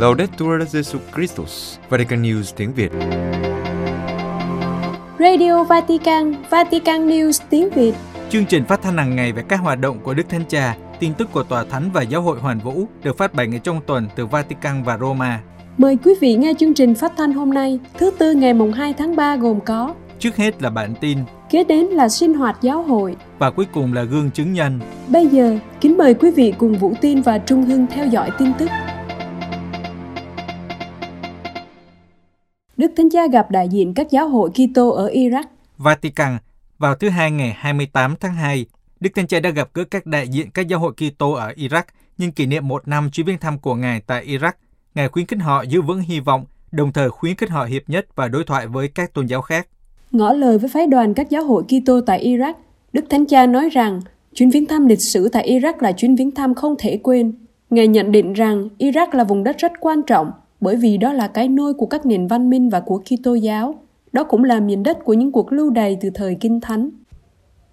Laudetur Jesu Christus, Vatican News tiếng Việt. Radio Vatican, Vatican News tiếng Việt. Chương trình phát thanh hàng ngày về các hoạt động của Đức Thánh Cha, tin tức của Tòa Thánh và Giáo hội Hoàn Vũ được phát 7 ngày trong tuần từ Vatican và Roma. Mời quý vị nghe chương trình phát thanh hôm nay, thứ tư ngày mùng 2 tháng 3 gồm có Trước hết là bản tin, Kế đến là sinh hoạt giáo hội. và cuối cùng là gương chứng nhân. Bây giờ, kính mời quý vị cùng Vũ Tin và Trung Hưng theo dõi tin tức. Đức Thánh Cha gặp đại diện các giáo hội Kitô ở Iraq. Vatican, vào thứ Hai ngày 28 tháng 2, Đức Thánh Cha đã gặp gỡ các đại diện các giáo hội Kitô ở Iraq nhân kỷ niệm một năm chuyến viếng thăm của Ngài tại Iraq. Ngài khuyến khích họ giữ vững hy vọng, đồng thời khuyến khích họ hiệp nhất và đối thoại với các tôn giáo khác. Ngỏ lời với phái đoàn các giáo hội Kitô tại Iraq, Đức Thánh Cha nói rằng chuyến viếng thăm lịch sử tại Iraq là chuyến viếng thăm không thể quên. Ngài nhận định rằng Iraq là vùng đất rất quan trọng bởi vì đó là cái nôi của các nền văn minh và của Kitô giáo. Đó cũng là miền đất của những cuộc lưu đày từ thời Kinh Thánh.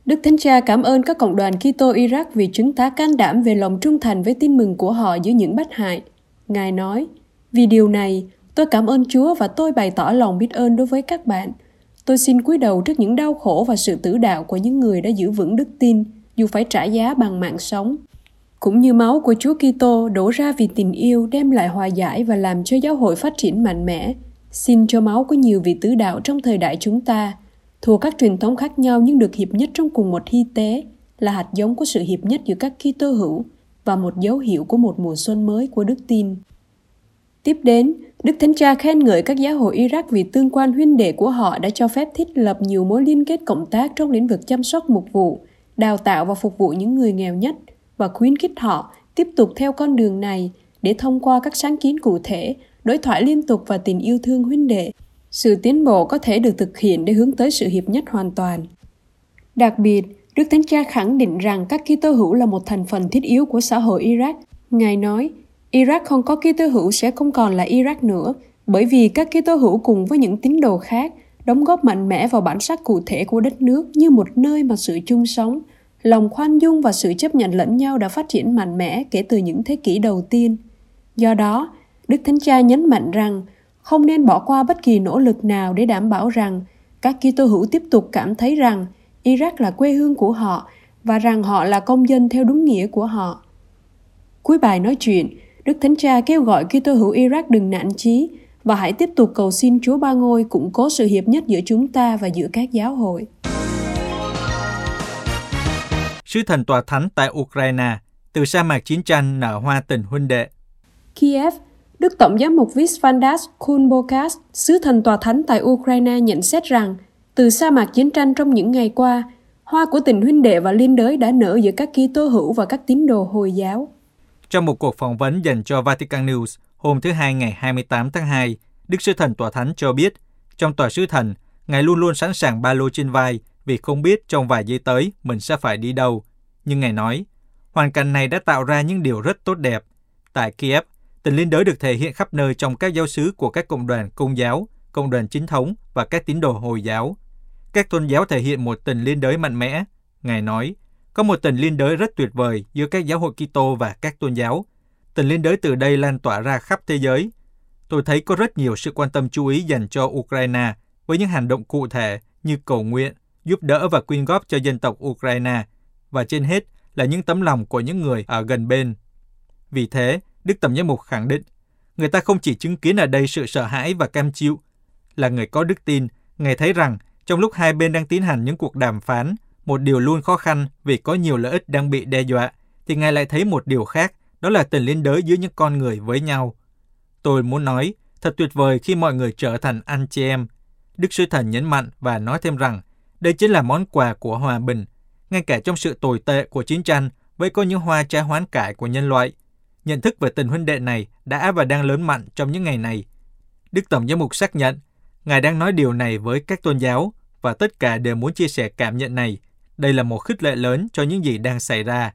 Đức Thánh Cha cảm ơn các cộng đoàn Kitô Iraq vì chứng tá can đảm về lòng trung thành với tin mừng của họ giữa những bất hại. Ngài nói, vì điều này, tôi cảm ơn Chúa và tôi bày tỏ lòng biết ơn đối với các bạn. Tôi xin cúi đầu trước những đau khổ và sự tử đạo của những người đã giữ vững đức tin, dù phải trả giá bằng mạng sống. Cũng như máu của Chúa Kitô đổ ra vì tình yêu đem lại hòa giải và làm cho giáo hội phát triển mạnh mẽ. Xin cho máu của nhiều vị tứ đạo trong thời đại chúng ta, thuộc các truyền thống khác nhau nhưng được hiệp nhất trong cùng một hy tế, là hạt giống của sự hiệp nhất giữa các Kitô hữu và một dấu hiệu của một mùa xuân mới của đức tin. Tiếp đến, Đức Thánh Cha khen ngợi các giáo hội Iraq vì tương quan huynh đệ của họ đã cho phép thiết lập nhiều mối liên kết cộng tác trong lĩnh vực chăm sóc mục vụ, đào tạo và phục vụ những người nghèo nhất và khuyến khích họ tiếp tục theo con đường này để thông qua các sáng kiến cụ thể, đối thoại liên tục và tình yêu thương huynh đệ. Sự tiến bộ có thể được thực hiện để hướng tới sự hiệp nhất hoàn toàn. Đặc biệt, Đức Thánh Cha khẳng định rằng các Kitô hữu là một thành phần thiết yếu của xã hội Iraq. Ngài nói, Iraq không có Kitô hữu sẽ không còn là Iraq nữa, bởi vì các Kitô hữu cùng với những tín đồ khác đóng góp mạnh mẽ vào bản sắc cụ thể của đất nước như một nơi mà sự chung sống, lòng khoan dung và sự chấp nhận lẫn nhau đã phát triển mạnh mẽ kể từ những thế kỷ đầu tiên. Do đó, Đức Thánh Cha nhấn mạnh rằng không nên bỏ qua bất kỳ nỗ lực nào để đảm bảo rằng các Kitô hữu tiếp tục cảm thấy rằng Iraq là quê hương của họ và rằng họ là công dân theo đúng nghĩa của họ. Cuối bài nói chuyện, Đức Thánh Cha kêu gọi Kitô hữu Iraq đừng nản chí và hãy tiếp tục cầu xin Chúa Ba Ngôi củng cố sự hiệp nhất giữa chúng ta và giữa các giáo hội. Sứ thần tòa thánh tại Ukraine, từ sa mạc chiến tranh nở hoa tình huynh đệ. Kiev, Đức Tổng giám mục Visvandas Kulbokas, sứ thần tòa thánh tại Ukraine nhận xét rằng, từ sa mạc chiến tranh trong những ngày qua, hoa của tình huynh đệ và liên đới đã nở giữa các Kitô hữu và các tín đồ Hồi giáo. Trong một cuộc phỏng vấn dành cho Vatican News hôm thứ Hai ngày 28 tháng 2, Đức Sứ Thần Tòa Thánh cho biết, trong tòa sứ thần, Ngài luôn luôn sẵn sàng ba lô trên vai vì không biết trong vài giây tới mình sẽ phải đi đâu. Nhưng Ngài nói, hoàn cảnh này đã tạo ra những điều rất tốt đẹp. Tại Kiev, tình liên đới được thể hiện khắp nơi trong các giáo sứ của các cộng đoàn công giáo, cộng đoàn chính thống và các tín đồ Hồi giáo. Các tôn giáo thể hiện một tình liên đới mạnh mẽ. Ngài nói, có một tình liên đới rất tuyệt vời giữa các giáo hội Kitô và các tôn giáo. Tình liên đới từ đây lan tỏa ra khắp thế giới. Tôi thấy có rất nhiều sự quan tâm chú ý dành cho Ukraine với những hành động cụ thể như cầu nguyện, giúp đỡ và quyên góp cho dân tộc Ukraine và trên hết là những tấm lòng của những người ở gần bên. Vì thế, Đức Tổng giám mục khẳng định, người ta không chỉ chứng kiến ở đây sự sợ hãi và cam chịu. Là người có đức tin, Ngài thấy rằng trong lúc hai bên đang tiến hành những cuộc đàm phán, một điều luôn khó khăn vì có nhiều lợi ích đang bị đe dọa, thì Ngài lại thấy một điều khác, đó là tình liên đới giữa những con người với nhau. Tôi muốn nói, thật tuyệt vời khi mọi người trở thành anh chị em. Đức Sư Thần nhấn mạnh và nói thêm rằng, đây chính là món quà của hòa bình. Ngay cả trong sự tồi tệ của chiến tranh, với có những hoa trái hoán cải của nhân loại. Nhận thức về tình huynh đệ này đã và đang lớn mạnh trong những ngày này. Đức Tổng giám mục xác nhận, Ngài đang nói điều này với các tôn giáo và tất cả đều muốn chia sẻ cảm nhận này. Đây là một khích lệ lớn cho những gì đang xảy ra.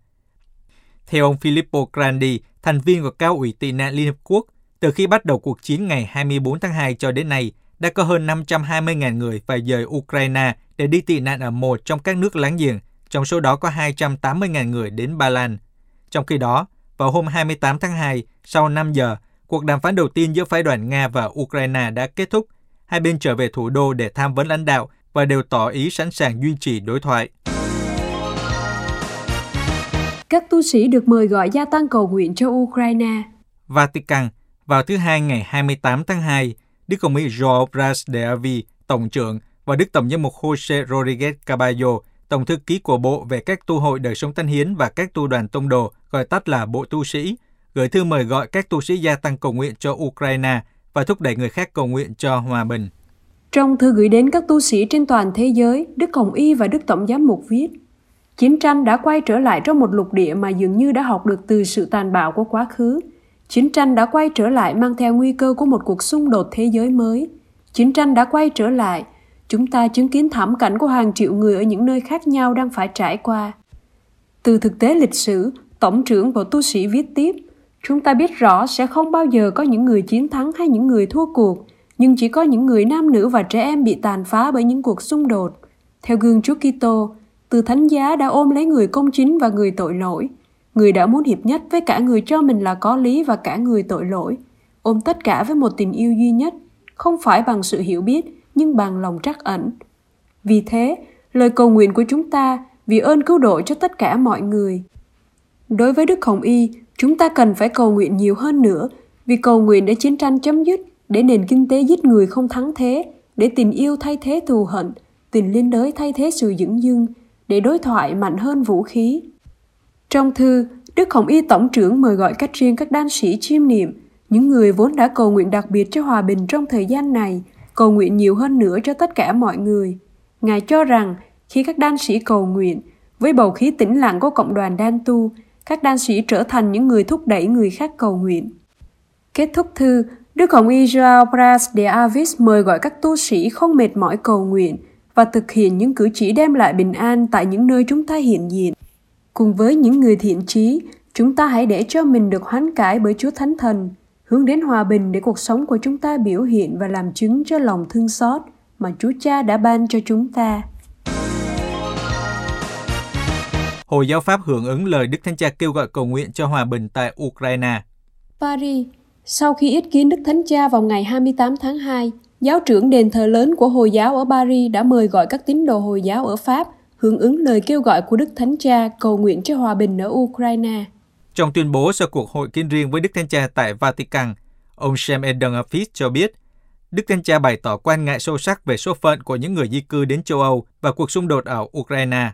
Theo ông Filippo Grandi, thành viên của Cao ủy tị nạn Liên Hợp Quốc, từ khi bắt đầu cuộc chiến ngày 24 tháng 2 cho đến nay, đã có hơn 520.000 người phải rời Ukraine để đi tị nạn ở một trong các nước láng giềng, trong số đó có 280.000 người đến Ba Lan. Trong khi đó, vào hôm 28 tháng 2, sau 5 giờ, cuộc đàm phán đầu tiên giữa phái đoàn Nga và Ukraine đã kết thúc. Hai bên trở về thủ đô để tham vấn lãnh đạo và đều tỏ ý sẵn sàng duy trì đối thoại. Các tu sĩ được mời gọi gia tăng cầu nguyện cho Ukraine. Vatican, vào thứ Hai ngày 28 tháng 2, Đức Công mỹ João Bras de Avi, Tổng trưởng, và Đức Tổng giám mục Jose Rodriguez Caballo, Tổng thư ký của Bộ về các tu hội đời sống tân hiến và các tu đoàn tông đồ, gọi tắt là Bộ Tu sĩ, gửi thư mời gọi các tu sĩ gia tăng cầu nguyện cho Ukraine và thúc đẩy người khác cầu nguyện cho hòa bình. Trong thư gửi đến các tu sĩ trên toàn thế giới, Đức Hồng Y và Đức Tổng giám mục viết, Chiến tranh đã quay trở lại trong một lục địa mà dường như đã học được từ sự tàn bạo của quá khứ. Chiến tranh đã quay trở lại mang theo nguy cơ của một cuộc xung đột thế giới mới. Chiến tranh đã quay trở lại. Chúng ta chứng kiến thảm cảnh của hàng triệu người ở những nơi khác nhau đang phải trải qua. Từ thực tế lịch sử, Tổng trưởng Bộ Tu sĩ viết tiếp, chúng ta biết rõ sẽ không bao giờ có những người chiến thắng hay những người thua cuộc, nhưng chỉ có những người nam nữ và trẻ em bị tàn phá bởi những cuộc xung đột. Theo gương Chúa Kitô, từ thánh giá đã ôm lấy người công chính và người tội lỗi. Người đã muốn hiệp nhất với cả người cho mình là có lý và cả người tội lỗi. Ôm tất cả với một tình yêu duy nhất, không phải bằng sự hiểu biết, nhưng bằng lòng trắc ẩn. Vì thế, lời cầu nguyện của chúng ta vì ơn cứu độ cho tất cả mọi người. Đối với Đức Hồng Y, chúng ta cần phải cầu nguyện nhiều hơn nữa vì cầu nguyện để chiến tranh chấm dứt, để nền kinh tế giết người không thắng thế, để tình yêu thay thế thù hận, tình liên đới thay thế sự dững dưng, để đối thoại mạnh hơn vũ khí. Trong thư, Đức Hồng Y Tổng trưởng mời gọi các riêng các đan sĩ chiêm niệm, những người vốn đã cầu nguyện đặc biệt cho hòa bình trong thời gian này, cầu nguyện nhiều hơn nữa cho tất cả mọi người. Ngài cho rằng, khi các đan sĩ cầu nguyện, với bầu khí tĩnh lặng của cộng đoàn đan tu, các đan sĩ trở thành những người thúc đẩy người khác cầu nguyện. Kết thúc thư, Đức Hồng Y Joao Pras de Avis mời gọi các tu sĩ không mệt mỏi cầu nguyện và thực hiện những cử chỉ đem lại bình an tại những nơi chúng ta hiện diện. Cùng với những người thiện trí, chúng ta hãy để cho mình được hoán cải bởi Chúa Thánh Thần, hướng đến hòa bình để cuộc sống của chúng ta biểu hiện và làm chứng cho lòng thương xót mà Chúa Cha đã ban cho chúng ta. Hồi giáo Pháp hưởng ứng lời Đức Thánh Cha kêu gọi cầu nguyện cho hòa bình tại Ukraine. Paris, sau khi yết kiến Đức Thánh Cha vào ngày 28 tháng 2, giáo trưởng đền thờ lớn của Hồi giáo ở Paris đã mời gọi các tín đồ Hồi giáo ở Pháp hưởng ứng lời kêu gọi của Đức Thánh Cha cầu nguyện cho hòa bình ở Ukraine. Trong tuyên bố sau cuộc hội kiến riêng với Đức Thánh Cha tại Vatican, ông Shem Eden Hafiz cho biết, Đức Thánh Cha bày tỏ quan ngại sâu sắc về số phận của những người di cư đến châu Âu và cuộc xung đột ở Ukraine.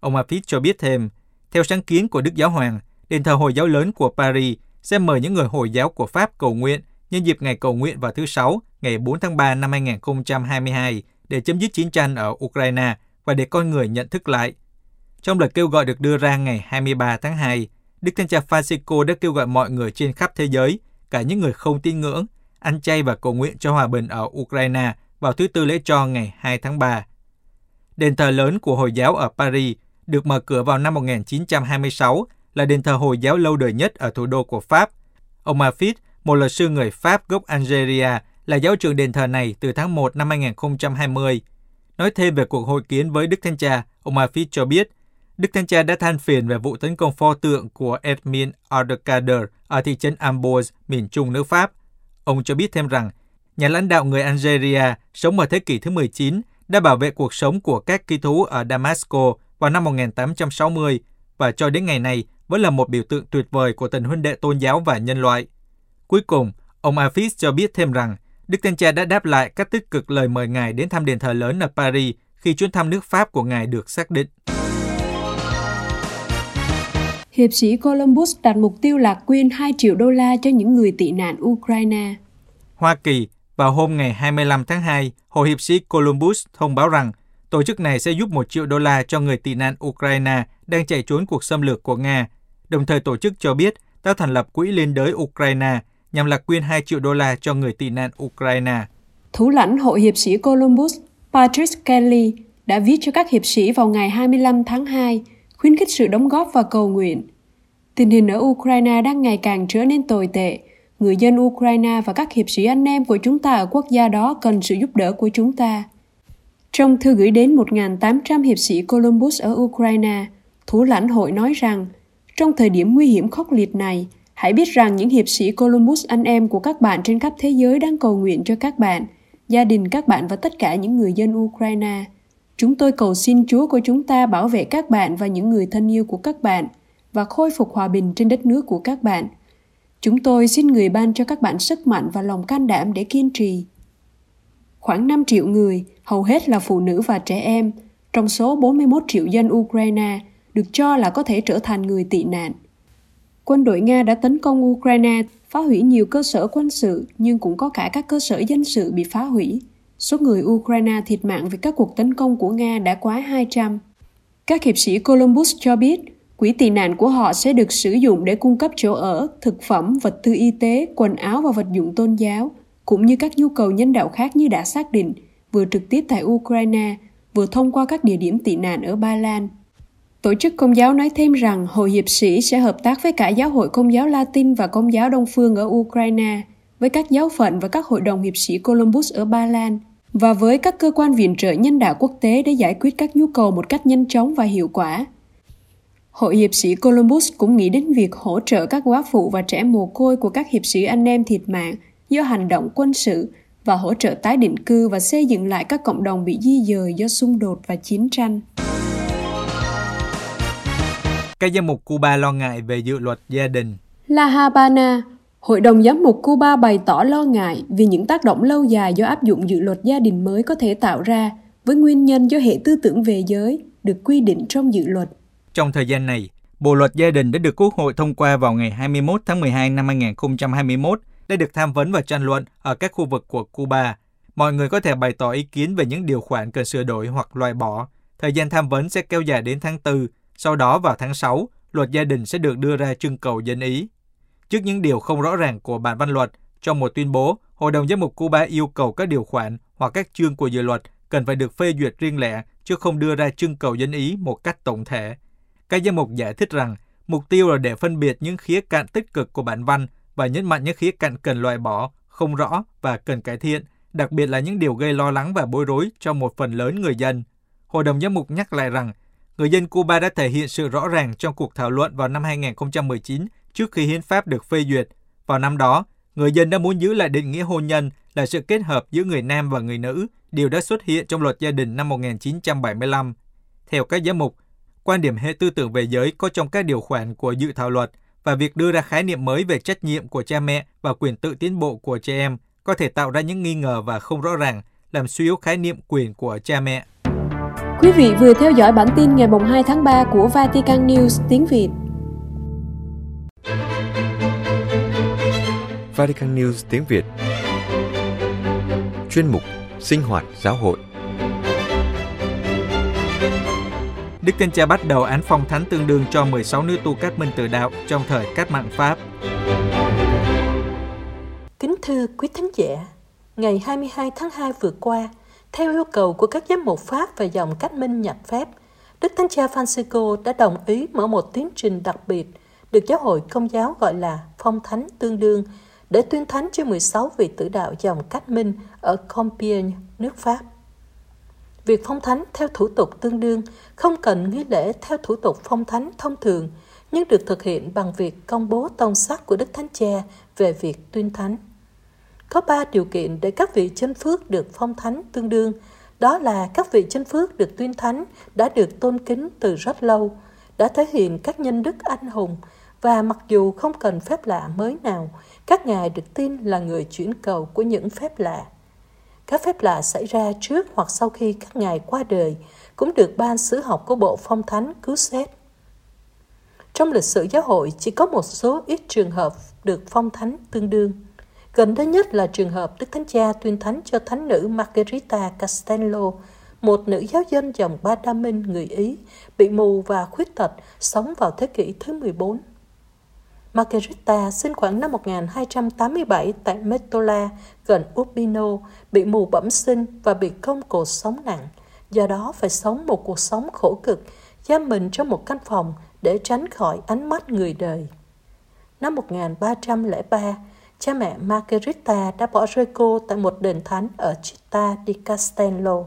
Ông Hafiz cho biết thêm, theo sáng kiến của Đức Giáo Hoàng, đền thờ Hồi giáo lớn của Paris sẽ mời những người Hồi giáo của Pháp cầu nguyện nhân dịp ngày cầu nguyện vào thứ Sáu, ngày 4 tháng 3 năm 2022 để chấm dứt chiến tranh ở Ukraine và để con người nhận thức lại. Trong lời kêu gọi được đưa ra ngày 23 tháng 2, Đức Thánh Cha Francisco đã kêu gọi mọi người trên khắp thế giới, cả những người không tin ngưỡng, ăn chay và cầu nguyện cho hòa bình ở Ukraine vào thứ Tư lễ cho ngày 2 tháng 3. Đền thờ lớn của Hồi giáo ở Paris được mở cửa vào năm 1926 là đền thờ Hồi giáo lâu đời nhất ở thủ đô của Pháp. Ông Mafit, một luật sư người Pháp gốc Algeria, là giáo trưởng đền thờ này từ tháng 1 năm 2020. Nói thêm về cuộc hội kiến với Đức Thánh Cha, ông Mafit cho biết, Đức Thánh Cha đã than phiền về vụ tấn công pho tượng của Edmin Ardecader ở thị trấn Amboise, miền trung nước Pháp. Ông cho biết thêm rằng, nhà lãnh đạo người Algeria sống ở thế kỷ thứ 19 đã bảo vệ cuộc sống của các kỳ thú ở Damasco vào năm 1860 và cho đến ngày nay vẫn là một biểu tượng tuyệt vời của tình huynh đệ tôn giáo và nhân loại. Cuối cùng, ông Afis cho biết thêm rằng Đức Thánh Cha đã đáp lại các tích cực lời mời Ngài đến thăm đền thờ lớn ở Paris khi chuyến thăm nước Pháp của Ngài được xác định. Hiệp sĩ Columbus đặt mục tiêu lạc quyên 2 triệu đô la cho những người tị nạn Ukraine. Hoa Kỳ, vào hôm ngày 25 tháng 2, Hội hiệp sĩ Columbus thông báo rằng tổ chức này sẽ giúp 1 triệu đô la cho người tị nạn Ukraine đang chạy trốn cuộc xâm lược của Nga. Đồng thời tổ chức cho biết đã thành lập quỹ liên đới Ukraine nhằm lạc quyên 2 triệu đô la cho người tị nạn Ukraine. Thủ lãnh Hội hiệp sĩ Columbus, Patrick Kelly, đã viết cho các hiệp sĩ vào ngày 25 tháng 2 khuyến khích sự đóng góp và cầu nguyện. Tình hình ở Ukraine đang ngày càng trở nên tồi tệ. Người dân Ukraine và các hiệp sĩ anh em của chúng ta ở quốc gia đó cần sự giúp đỡ của chúng ta. Trong thư gửi đến 1.800 hiệp sĩ Columbus ở Ukraine, thủ lãnh hội nói rằng, trong thời điểm nguy hiểm khốc liệt này, Hãy biết rằng những hiệp sĩ Columbus anh em của các bạn trên khắp thế giới đang cầu nguyện cho các bạn, gia đình các bạn và tất cả những người dân Ukraine. Chúng tôi cầu xin Chúa của chúng ta bảo vệ các bạn và những người thân yêu của các bạn và khôi phục hòa bình trên đất nước của các bạn. Chúng tôi xin người ban cho các bạn sức mạnh và lòng can đảm để kiên trì. Khoảng 5 triệu người, hầu hết là phụ nữ và trẻ em, trong số 41 triệu dân Ukraine, được cho là có thể trở thành người tị nạn. Quân đội Nga đã tấn công Ukraine, phá hủy nhiều cơ sở quân sự, nhưng cũng có cả các cơ sở dân sự bị phá hủy. Số người Ukraine thiệt mạng vì các cuộc tấn công của Nga đã quá 200. Các hiệp sĩ Columbus cho biết, quỹ tị nạn của họ sẽ được sử dụng để cung cấp chỗ ở, thực phẩm, vật tư y tế, quần áo và vật dụng tôn giáo, cũng như các nhu cầu nhân đạo khác như đã xác định, vừa trực tiếp tại Ukraine, vừa thông qua các địa điểm tị nạn ở Ba Lan. Tổ chức Công giáo nói thêm rằng Hội Hiệp sĩ sẽ hợp tác với cả Giáo hội Công giáo Latin và Công giáo Đông Phương ở Ukraine, với các giáo phận và các hội đồng hiệp sĩ Columbus ở Ba Lan, và với các cơ quan viện trợ nhân đạo quốc tế để giải quyết các nhu cầu một cách nhanh chóng và hiệu quả. Hội hiệp sĩ Columbus cũng nghĩ đến việc hỗ trợ các quá phụ và trẻ mồ côi của các hiệp sĩ anh em thiệt mạng do hành động quân sự và hỗ trợ tái định cư và xây dựng lại các cộng đồng bị di dời do xung đột và chiến tranh. Các giám mục Cuba lo ngại về dự luật gia đình. La Habana, Hội đồng giám mục Cuba bày tỏ lo ngại vì những tác động lâu dài do áp dụng dự luật gia đình mới có thể tạo ra với nguyên nhân do hệ tư tưởng về giới được quy định trong dự luật. Trong thời gian này, Bộ luật gia đình đã được Quốc hội thông qua vào ngày 21 tháng 12 năm 2021 đã được tham vấn và tranh luận ở các khu vực của Cuba. Mọi người có thể bày tỏ ý kiến về những điều khoản cần sửa đổi hoặc loại bỏ. Thời gian tham vấn sẽ kéo dài đến tháng 4, sau đó vào tháng 6, luật gia đình sẽ được đưa ra trưng cầu dân ý. Trước những điều không rõ ràng của bản văn luật, trong một tuyên bố, Hội đồng giám mục Cuba yêu cầu các điều khoản hoặc các chương của dự luật cần phải được phê duyệt riêng lẻ chứ không đưa ra trưng cầu dân ý một cách tổng thể. Các giám mục giải thích rằng mục tiêu là để phân biệt những khía cạnh tích cực của bản văn và nhấn mạnh những khía cạnh cần loại bỏ, không rõ và cần cải thiện, đặc biệt là những điều gây lo lắng và bối rối cho một phần lớn người dân. Hội đồng giám mục nhắc lại rằng, người dân Cuba đã thể hiện sự rõ ràng trong cuộc thảo luận vào năm 2019 trước khi hiến pháp được phê duyệt. Vào năm đó, người dân đã muốn giữ lại định nghĩa hôn nhân là sự kết hợp giữa người nam và người nữ, điều đã xuất hiện trong luật gia đình năm 1975. Theo các giám mục, quan điểm hệ tư tưởng về giới có trong các điều khoản của dự thảo luật – và việc đưa ra khái niệm mới về trách nhiệm của cha mẹ và quyền tự tiến bộ của trẻ em có thể tạo ra những nghi ngờ và không rõ ràng, làm suy yếu khái niệm quyền của cha mẹ. Quý vị vừa theo dõi bản tin ngày 2 tháng 3 của Vatican News tiếng Việt. Vatican News tiếng Việt Chuyên mục Sinh hoạt giáo hội Đức Thánh Cha bắt đầu án phong thánh tương đương cho 16 nữ tu cát minh tự đạo trong thời cách mạng Pháp. Kính thưa quý thánh giả, ngày 22 tháng 2 vừa qua, theo yêu cầu của các giám mục Pháp và dòng cách minh nhập phép, Đức Thánh Cha Francisco đã đồng ý mở một tiến trình đặc biệt được giáo hội công giáo gọi là phong thánh tương đương để tuyên thánh cho 16 vị tử đạo dòng cách minh ở Compiègne, nước Pháp. Việc phong thánh theo thủ tục tương đương không cần nghi lễ theo thủ tục phong thánh thông thường, nhưng được thực hiện bằng việc công bố tông sắc của Đức Thánh Cha về việc tuyên thánh. Có ba điều kiện để các vị chân phước được phong thánh tương đương, đó là các vị chân phước được tuyên thánh đã được tôn kính từ rất lâu, đã thể hiện các nhân đức anh hùng và mặc dù không cần phép lạ mới nào, các ngài được tin là người chuyển cầu của những phép lạ. Các phép lạ xảy ra trước hoặc sau khi các ngài qua đời cũng được ban sứ học của Bộ Phong Thánh cứu xét. Trong lịch sử giáo hội chỉ có một số ít trường hợp được phong thánh tương đương. Gần đây nhất là trường hợp Đức Thánh Cha tuyên thánh cho thánh nữ Margherita Castello, một nữ giáo dân dòng Ba Đa Minh người Ý, bị mù và khuyết tật, sống vào thế kỷ thứ 14. Margherita sinh khoảng năm 1287 tại Metola, gần Urbino, bị mù bẩm sinh và bị công cổ sống nặng. Do đó phải sống một cuộc sống khổ cực, giam mình trong một căn phòng để tránh khỏi ánh mắt người đời. Năm 1303, cha mẹ Margherita đã bỏ rơi cô tại một đền thánh ở Città di Castello.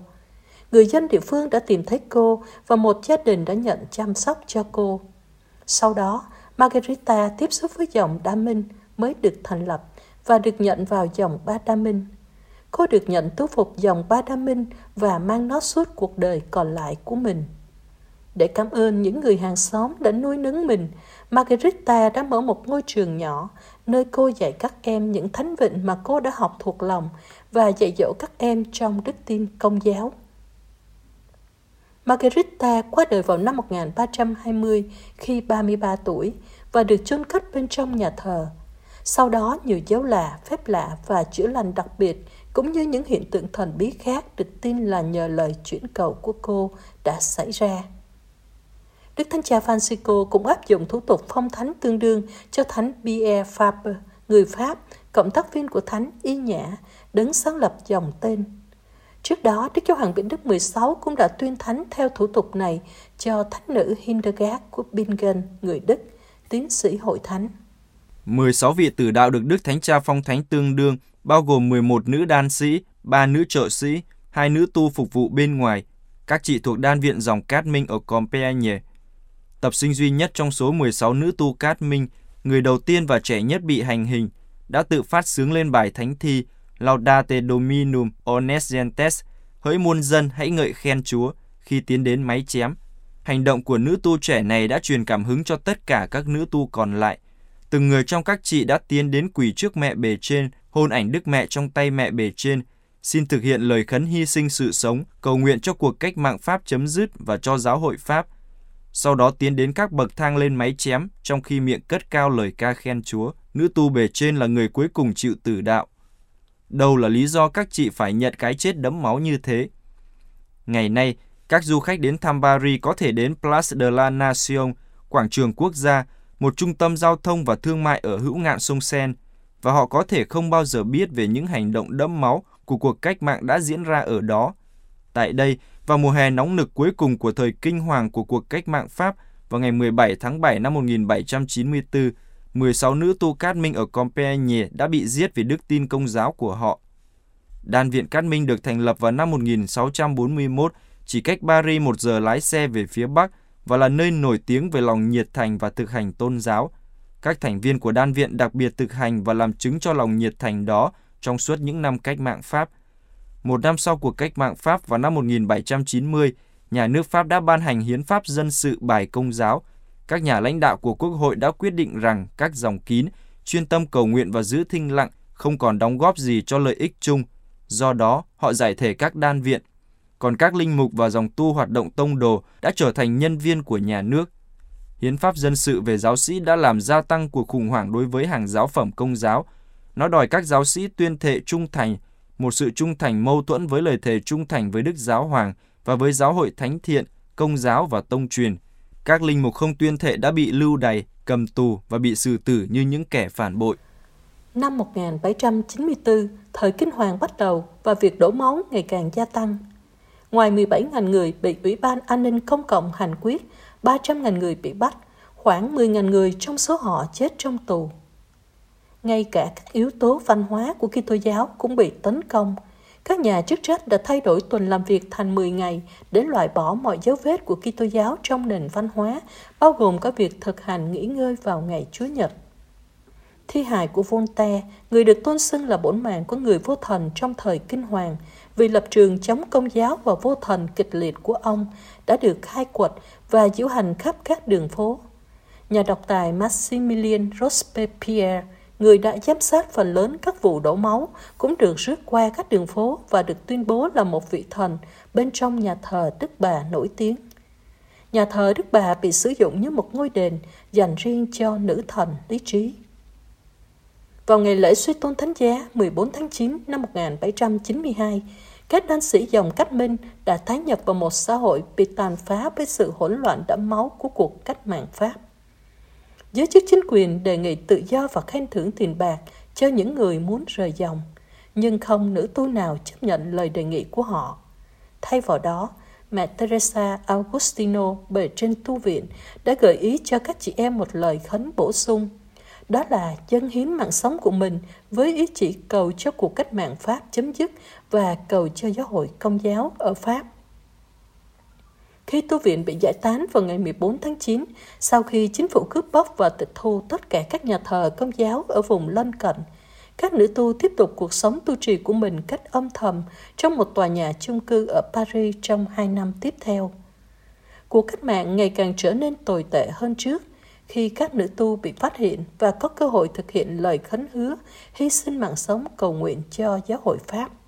Người dân địa phương đã tìm thấy cô và một gia đình đã nhận chăm sóc cho cô. Sau đó, Margarita tiếp xúc với dòng Đa Minh mới được thành lập và được nhận vào dòng Ba Đa Minh. Cô được nhận tu phục dòng Ba Đa Minh và mang nó suốt cuộc đời còn lại của mình. Để cảm ơn những người hàng xóm đã nuôi nấng mình, Margarita đã mở một ngôi trường nhỏ nơi cô dạy các em những thánh vịnh mà cô đã học thuộc lòng và dạy dỗ các em trong đức tin công giáo. Margherita qua đời vào năm 1320 khi 33 tuổi và được chôn cất bên trong nhà thờ. Sau đó, nhiều dấu lạ, phép lạ và chữa lành đặc biệt cũng như những hiện tượng thần bí khác được tin là nhờ lời chuyển cầu của cô đã xảy ra. Đức Thánh Cha Francisco cũng áp dụng thủ tục phong thánh tương đương cho Thánh Pierre Fabre, người Pháp, cộng tác viên của Thánh Y Nhã, đứng sáng lập dòng tên. Trước đó, Đức Giáo hoàng Vĩnh Đức 16 cũng đã tuyên thánh theo thủ tục này cho thánh nữ Hildegard của Bingen, người Đức, tiến sĩ hội thánh. 16 vị tử đạo được Đức Thánh Cha phong thánh tương đương, bao gồm 11 nữ đan sĩ, 3 nữ trợ sĩ, hai nữ tu phục vụ bên ngoài. Các chị thuộc đan viện dòng Cát Minh ở Compiègne, Tập sinh duy nhất trong số 16 nữ tu cát minh, người đầu tiên và trẻ nhất bị hành hình, đã tự phát sướng lên bài thánh thi Laudate Dominum Ones Gentes, hỡi muôn dân hãy ngợi khen Chúa khi tiến đến máy chém. Hành động của nữ tu trẻ này đã truyền cảm hứng cho tất cả các nữ tu còn lại. Từng người trong các chị đã tiến đến quỳ trước mẹ bề trên, hôn ảnh Đức Mẹ trong tay mẹ bề trên, xin thực hiện lời khấn hy sinh sự sống, cầu nguyện cho cuộc cách mạng Pháp chấm dứt và cho giáo hội Pháp – sau đó tiến đến các bậc thang lên máy chém, trong khi miệng cất cao lời ca khen Chúa. Nữ tu bề trên là người cuối cùng chịu tử đạo. Đâu là lý do các chị phải nhận cái chết đẫm máu như thế? Ngày nay, các du khách đến thăm Paris có thể đến Place de la Nation, quảng trường quốc gia, một trung tâm giao thông và thương mại ở hữu ngạn sông Seine, và họ có thể không bao giờ biết về những hành động đẫm máu của cuộc cách mạng đã diễn ra ở đó. Tại đây, vào mùa hè nóng nực cuối cùng của thời kinh hoàng của cuộc cách mạng Pháp vào ngày 17 tháng 7 năm 1794, 16 nữ tu cát minh ở Compiègne đã bị giết vì đức tin công giáo của họ. Đan viện Cát Minh được thành lập vào năm 1641, chỉ cách Paris một giờ lái xe về phía Bắc và là nơi nổi tiếng về lòng nhiệt thành và thực hành tôn giáo. Các thành viên của đan viện đặc biệt thực hành và làm chứng cho lòng nhiệt thành đó trong suốt những năm cách mạng Pháp. Một năm sau cuộc cách mạng Pháp vào năm 1790, nhà nước Pháp đã ban hành hiến pháp dân sự bài công giáo. Các nhà lãnh đạo của quốc hội đã quyết định rằng các dòng kín, chuyên tâm cầu nguyện và giữ thinh lặng không còn đóng góp gì cho lợi ích chung. Do đó, họ giải thể các đan viện. Còn các linh mục và dòng tu hoạt động tông đồ đã trở thành nhân viên của nhà nước. Hiến pháp dân sự về giáo sĩ đã làm gia tăng cuộc khủng hoảng đối với hàng giáo phẩm công giáo. Nó đòi các giáo sĩ tuyên thệ trung thành một sự trung thành mâu thuẫn với lời thề trung thành với Đức Giáo Hoàng và với giáo hội thánh thiện, công giáo và tông truyền. Các linh mục không tuyên thệ đã bị lưu đày, cầm tù và bị xử tử như những kẻ phản bội. Năm 1794, thời kinh hoàng bắt đầu và việc đổ máu ngày càng gia tăng. Ngoài 17.000 người bị Ủy ban An ninh Công cộng hành quyết, 300.000 người bị bắt, khoảng 10.000 người trong số họ chết trong tù. Ngay cả các yếu tố văn hóa của Kitô giáo cũng bị tấn công. Các nhà chức trách đã thay đổi tuần làm việc thành 10 ngày để loại bỏ mọi dấu vết của Kitô giáo trong nền văn hóa, bao gồm cả việc thực hành nghỉ ngơi vào ngày Chúa Nhật. Thi hài của Voltaire, người được tôn xưng là bổn mạng của người vô thần trong thời kinh hoàng, vì lập trường chống công giáo và vô thần kịch liệt của ông đã được khai quật và diễu hành khắp các đường phố. Nhà độc tài Maximilien Robespierre người đã giám sát phần lớn các vụ đổ máu cũng được rước qua các đường phố và được tuyên bố là một vị thần bên trong nhà thờ Đức Bà nổi tiếng. Nhà thờ Đức Bà bị sử dụng như một ngôi đền dành riêng cho nữ thần lý trí. Vào ngày lễ suy tôn thánh giá 14 tháng 9 năm 1792, các đan sĩ dòng cách minh đã tái nhập vào một xã hội bị tàn phá với sự hỗn loạn đẫm máu của cuộc cách mạng Pháp. Giới chức chính quyền đề nghị tự do và khen thưởng tiền bạc cho những người muốn rời dòng, nhưng không nữ tu nào chấp nhận lời đề nghị của họ. Thay vào đó, mẹ Teresa Augustino bề trên tu viện đã gợi ý cho các chị em một lời khấn bổ sung. Đó là dâng hiến mạng sống của mình với ý chỉ cầu cho cuộc cách mạng Pháp chấm dứt và cầu cho giáo hội công giáo ở Pháp khi tu viện bị giải tán vào ngày 14 tháng 9 sau khi chính phủ cướp bóc và tịch thu tất cả các nhà thờ, công giáo ở vùng lân cận. Các nữ tu tiếp tục cuộc sống tu trì của mình cách âm thầm trong một tòa nhà chung cư ở Paris trong hai năm tiếp theo. Cuộc cách mạng ngày càng trở nên tồi tệ hơn trước khi các nữ tu bị phát hiện và có cơ hội thực hiện lời khấn hứa hy sinh mạng sống cầu nguyện cho giáo hội Pháp.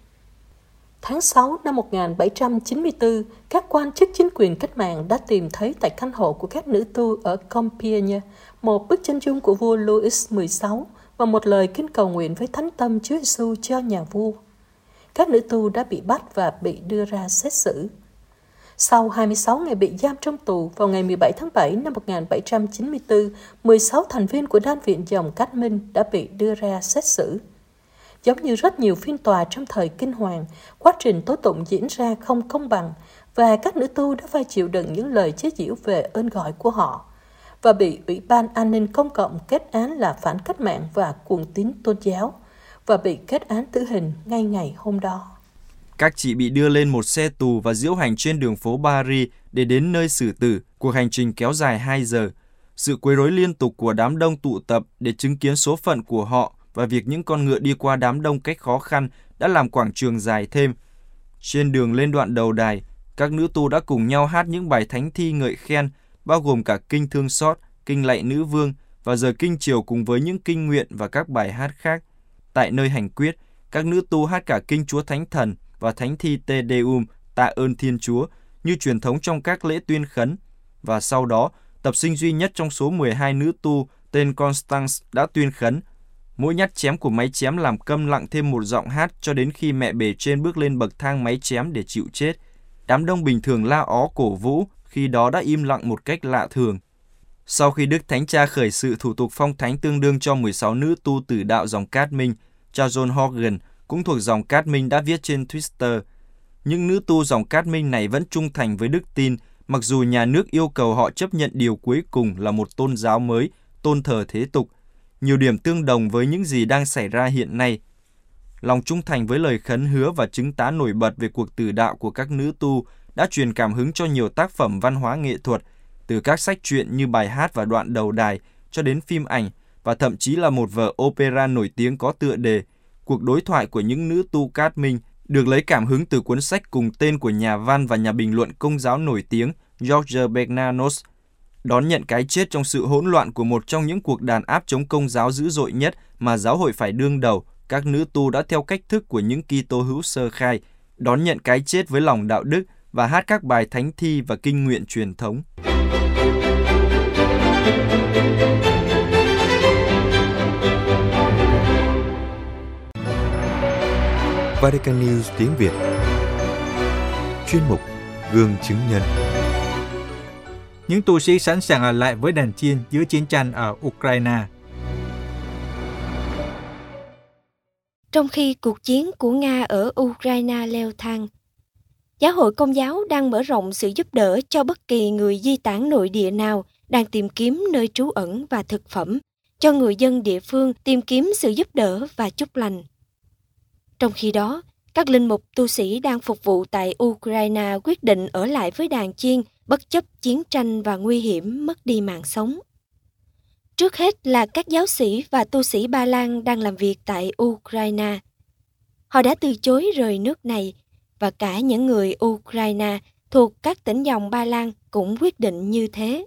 Tháng 6 năm 1794, các quan chức chính quyền cách mạng đã tìm thấy tại căn hộ của các nữ tu ở Compiègne một bức chân dung của vua Louis XVI và một lời kinh cầu nguyện với thánh tâm Chúa Giêsu cho nhà vua. Các nữ tu đã bị bắt và bị đưa ra xét xử. Sau 26 ngày bị giam trong tù, vào ngày 17 tháng 7 năm 1794, 16 thành viên của đan viện dòng Cát Minh đã bị đưa ra xét xử. Giống như rất nhiều phiên tòa trong thời kinh hoàng, quá trình tố tụng diễn ra không công bằng và các nữ tu đã phải chịu đựng những lời chế giễu về ơn gọi của họ và bị Ủy ban An ninh Công cộng kết án là phản cách mạng và cuồng tín tôn giáo và bị kết án tử hình ngay ngày hôm đó. Các chị bị đưa lên một xe tù và diễu hành trên đường phố Paris để đến nơi xử tử. Cuộc hành trình kéo dài 2 giờ. Sự quấy rối liên tục của đám đông tụ tập để chứng kiến số phận của họ và việc những con ngựa đi qua đám đông cách khó khăn đã làm quảng trường dài thêm. Trên đường lên đoạn đầu đài, các nữ tu đã cùng nhau hát những bài thánh thi ngợi khen, bao gồm cả kinh thương xót, kinh lạy nữ vương và giờ kinh chiều cùng với những kinh nguyện và các bài hát khác. Tại nơi hành quyết, các nữ tu hát cả kinh Chúa Thánh Thần và thánh thi Te Deum tạ ơn Thiên Chúa như truyền thống trong các lễ tuyên khấn. Và sau đó, tập sinh duy nhất trong số 12 nữ tu tên Constance đã tuyên khấn Mỗi nhát chém của máy chém làm câm lặng thêm một giọng hát cho đến khi mẹ bề trên bước lên bậc thang máy chém để chịu chết. Đám đông bình thường la ó cổ vũ, khi đó đã im lặng một cách lạ thường. Sau khi Đức Thánh Cha khởi sự thủ tục phong thánh tương đương cho 16 nữ tu tử đạo dòng Cát Minh, cha John Horgan cũng thuộc dòng Cát Minh đã viết trên Twitter. Những nữ tu dòng Cát Minh này vẫn trung thành với đức tin, mặc dù nhà nước yêu cầu họ chấp nhận điều cuối cùng là một tôn giáo mới, tôn thờ thế tục – nhiều điểm tương đồng với những gì đang xảy ra hiện nay. Lòng trung thành với lời khấn hứa và chứng tá nổi bật về cuộc tử đạo của các nữ tu đã truyền cảm hứng cho nhiều tác phẩm văn hóa nghệ thuật, từ các sách truyện như bài hát và đoạn đầu đài cho đến phim ảnh và thậm chí là một vở opera nổi tiếng có tựa đề Cuộc đối thoại của những nữ tu cát minh được lấy cảm hứng từ cuốn sách cùng tên của nhà văn và nhà bình luận công giáo nổi tiếng George Bernanos đón nhận cái chết trong sự hỗn loạn của một trong những cuộc đàn áp chống công giáo dữ dội nhất mà giáo hội phải đương đầu, các nữ tu đã theo cách thức của những Kitô hữu sơ khai, đón nhận cái chết với lòng đạo đức và hát các bài thánh thi và kinh nguyện truyền thống. Vatican News tiếng Việt. Chuyên mục Gương chứng nhân những tu sĩ sẵn sàng ở lại với đàn chiên giữa chiến tranh ở Ukraine. Trong khi cuộc chiến của Nga ở Ukraine leo thang, Giáo hội Công giáo đang mở rộng sự giúp đỡ cho bất kỳ người di tản nội địa nào đang tìm kiếm nơi trú ẩn và thực phẩm, cho người dân địa phương tìm kiếm sự giúp đỡ và chúc lành. Trong khi đó, các linh mục tu sĩ đang phục vụ tại Ukraine quyết định ở lại với đàn chiên bất chấp chiến tranh và nguy hiểm mất đi mạng sống. Trước hết là các giáo sĩ và tu sĩ Ba Lan đang làm việc tại Ukraine. Họ đã từ chối rời nước này và cả những người Ukraine thuộc các tỉnh dòng Ba Lan cũng quyết định như thế.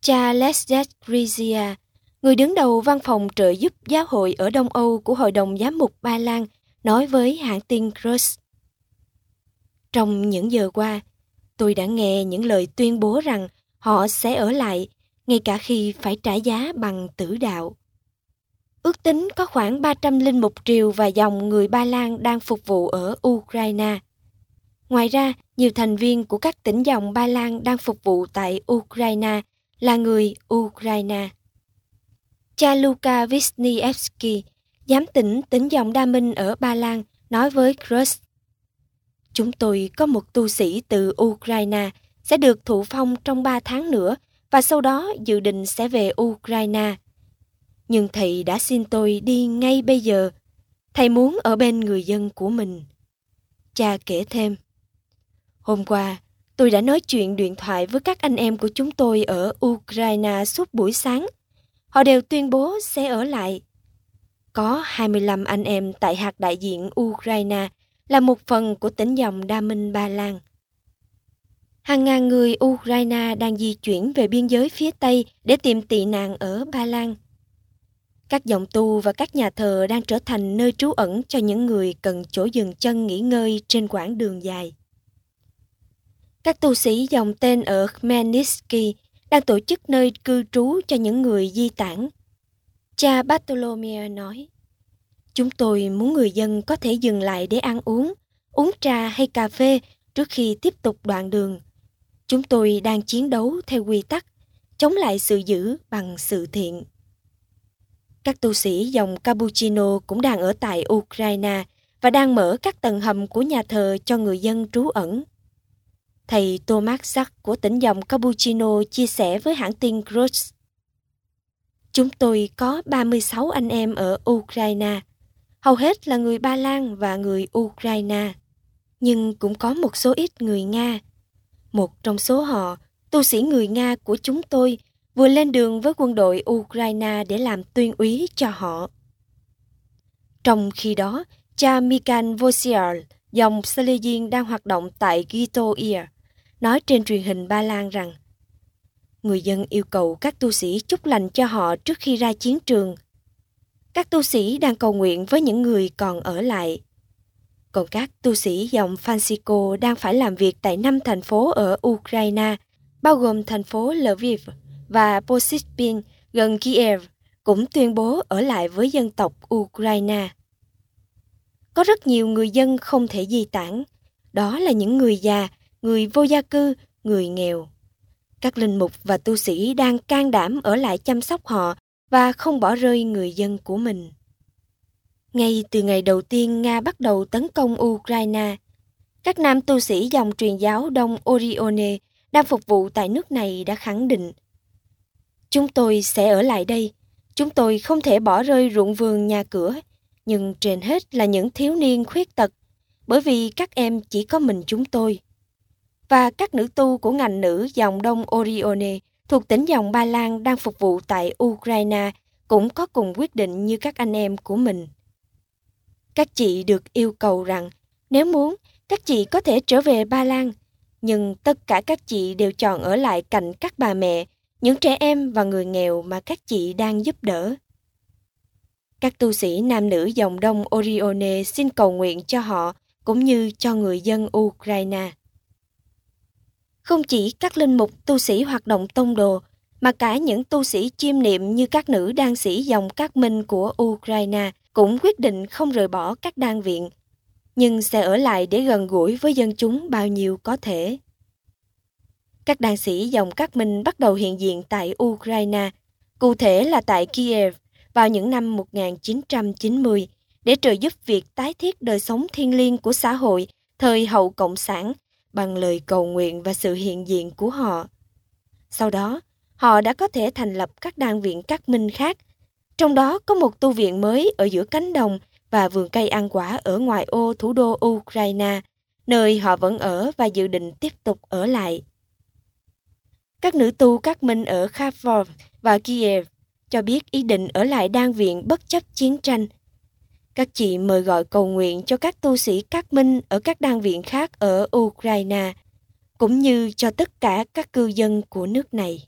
Cha Lesjet Grizia, người đứng đầu văn phòng trợ giúp giáo hội ở Đông Âu của Hội đồng Giám mục Ba Lan, nói với hãng tin Cross. Trong những giờ qua, tôi đã nghe những lời tuyên bố rằng họ sẽ ở lại ngay cả khi phải trả giá bằng tử đạo. Ước tính có khoảng 300 linh mục triều và dòng người Ba Lan đang phục vụ ở Ukraine. Ngoài ra, nhiều thành viên của các tỉnh dòng Ba Lan đang phục vụ tại Ukraine là người Ukraine. Cha Luka Wisniewski, giám tỉnh tỉnh dòng Đa Minh ở Ba Lan, nói với Cross Chúng tôi có một tu sĩ từ Ukraine sẽ được thụ phong trong 3 tháng nữa và sau đó dự định sẽ về Ukraine. Nhưng thầy đã xin tôi đi ngay bây giờ. Thầy muốn ở bên người dân của mình. Cha kể thêm. Hôm qua, Tôi đã nói chuyện điện thoại với các anh em của chúng tôi ở Ukraine suốt buổi sáng. Họ đều tuyên bố sẽ ở lại. Có 25 anh em tại hạt đại diện Ukraine là một phần của tỉnh dòng Đa Minh Ba Lan. Hàng ngàn người Ukraine đang di chuyển về biên giới phía Tây để tìm tị nạn ở Ba Lan. Các dòng tu và các nhà thờ đang trở thành nơi trú ẩn cho những người cần chỗ dừng chân nghỉ ngơi trên quãng đường dài. Các tu sĩ dòng tên ở Khmelnytsky đang tổ chức nơi cư trú cho những người di tản. Cha Bartolomeo nói, Chúng tôi muốn người dân có thể dừng lại để ăn uống, uống trà hay cà phê trước khi tiếp tục đoạn đường. Chúng tôi đang chiến đấu theo quy tắc, chống lại sự dữ bằng sự thiện. Các tu sĩ dòng Cappuccino cũng đang ở tại Ukraine và đang mở các tầng hầm của nhà thờ cho người dân trú ẩn. Thầy Thomas Sack của tỉnh dòng Cappuccino chia sẻ với hãng tin Gross. Chúng tôi có 36 anh em ở Ukraine, hầu hết là người Ba Lan và người Ukraine, nhưng cũng có một số ít người Nga. Một trong số họ, tu sĩ người Nga của chúng tôi, vừa lên đường với quân đội Ukraine để làm tuyên úy cho họ. Trong khi đó, cha Mikan Vosier, dòng Selezin đang hoạt động tại Gitoir, nói trên truyền hình Ba Lan rằng người dân yêu cầu các tu sĩ chúc lành cho họ trước khi ra chiến trường. Các tu sĩ đang cầu nguyện với những người còn ở lại. Còn các tu sĩ dòng Francisco đang phải làm việc tại năm thành phố ở Ukraine, bao gồm thành phố Lviv và Posipin gần Kiev, cũng tuyên bố ở lại với dân tộc Ukraine. Có rất nhiều người dân không thể di tản, đó là những người già, người vô gia cư, người nghèo. Các linh mục và tu sĩ đang can đảm ở lại chăm sóc họ và không bỏ rơi người dân của mình. Ngay từ ngày đầu tiên Nga bắt đầu tấn công Ukraine, các nam tu sĩ dòng truyền giáo Đông Orione đang phục vụ tại nước này đã khẳng định Chúng tôi sẽ ở lại đây. Chúng tôi không thể bỏ rơi ruộng vườn nhà cửa, nhưng trên hết là những thiếu niên khuyết tật, bởi vì các em chỉ có mình chúng tôi và các nữ tu của ngành nữ dòng Đông Orione thuộc tỉnh dòng Ba Lan đang phục vụ tại Ukraine cũng có cùng quyết định như các anh em của mình. Các chị được yêu cầu rằng nếu muốn, các chị có thể trở về Ba Lan, nhưng tất cả các chị đều chọn ở lại cạnh các bà mẹ, những trẻ em và người nghèo mà các chị đang giúp đỡ. Các tu sĩ nam nữ dòng đông Orione xin cầu nguyện cho họ cũng như cho người dân Ukraine. Không chỉ các linh mục tu sĩ hoạt động tông đồ, mà cả những tu sĩ chiêm niệm như các nữ đan sĩ dòng các minh của Ukraine cũng quyết định không rời bỏ các đan viện, nhưng sẽ ở lại để gần gũi với dân chúng bao nhiêu có thể. Các đan sĩ dòng các minh bắt đầu hiện diện tại Ukraine, cụ thể là tại Kiev vào những năm 1990 để trợ giúp việc tái thiết đời sống thiên liêng của xã hội thời hậu cộng sản bằng lời cầu nguyện và sự hiện diện của họ. Sau đó, họ đã có thể thành lập các đan viện các minh khác, trong đó có một tu viện mới ở giữa cánh đồng và vườn cây ăn quả ở ngoài ô thủ đô Ukraine, nơi họ vẫn ở và dự định tiếp tục ở lại. Các nữ tu các minh ở Kharkov và Kiev cho biết ý định ở lại đan viện bất chấp chiến tranh – các chị mời gọi cầu nguyện cho các tu sĩ các minh ở các đan viện khác ở Ukraine, cũng như cho tất cả các cư dân của nước này.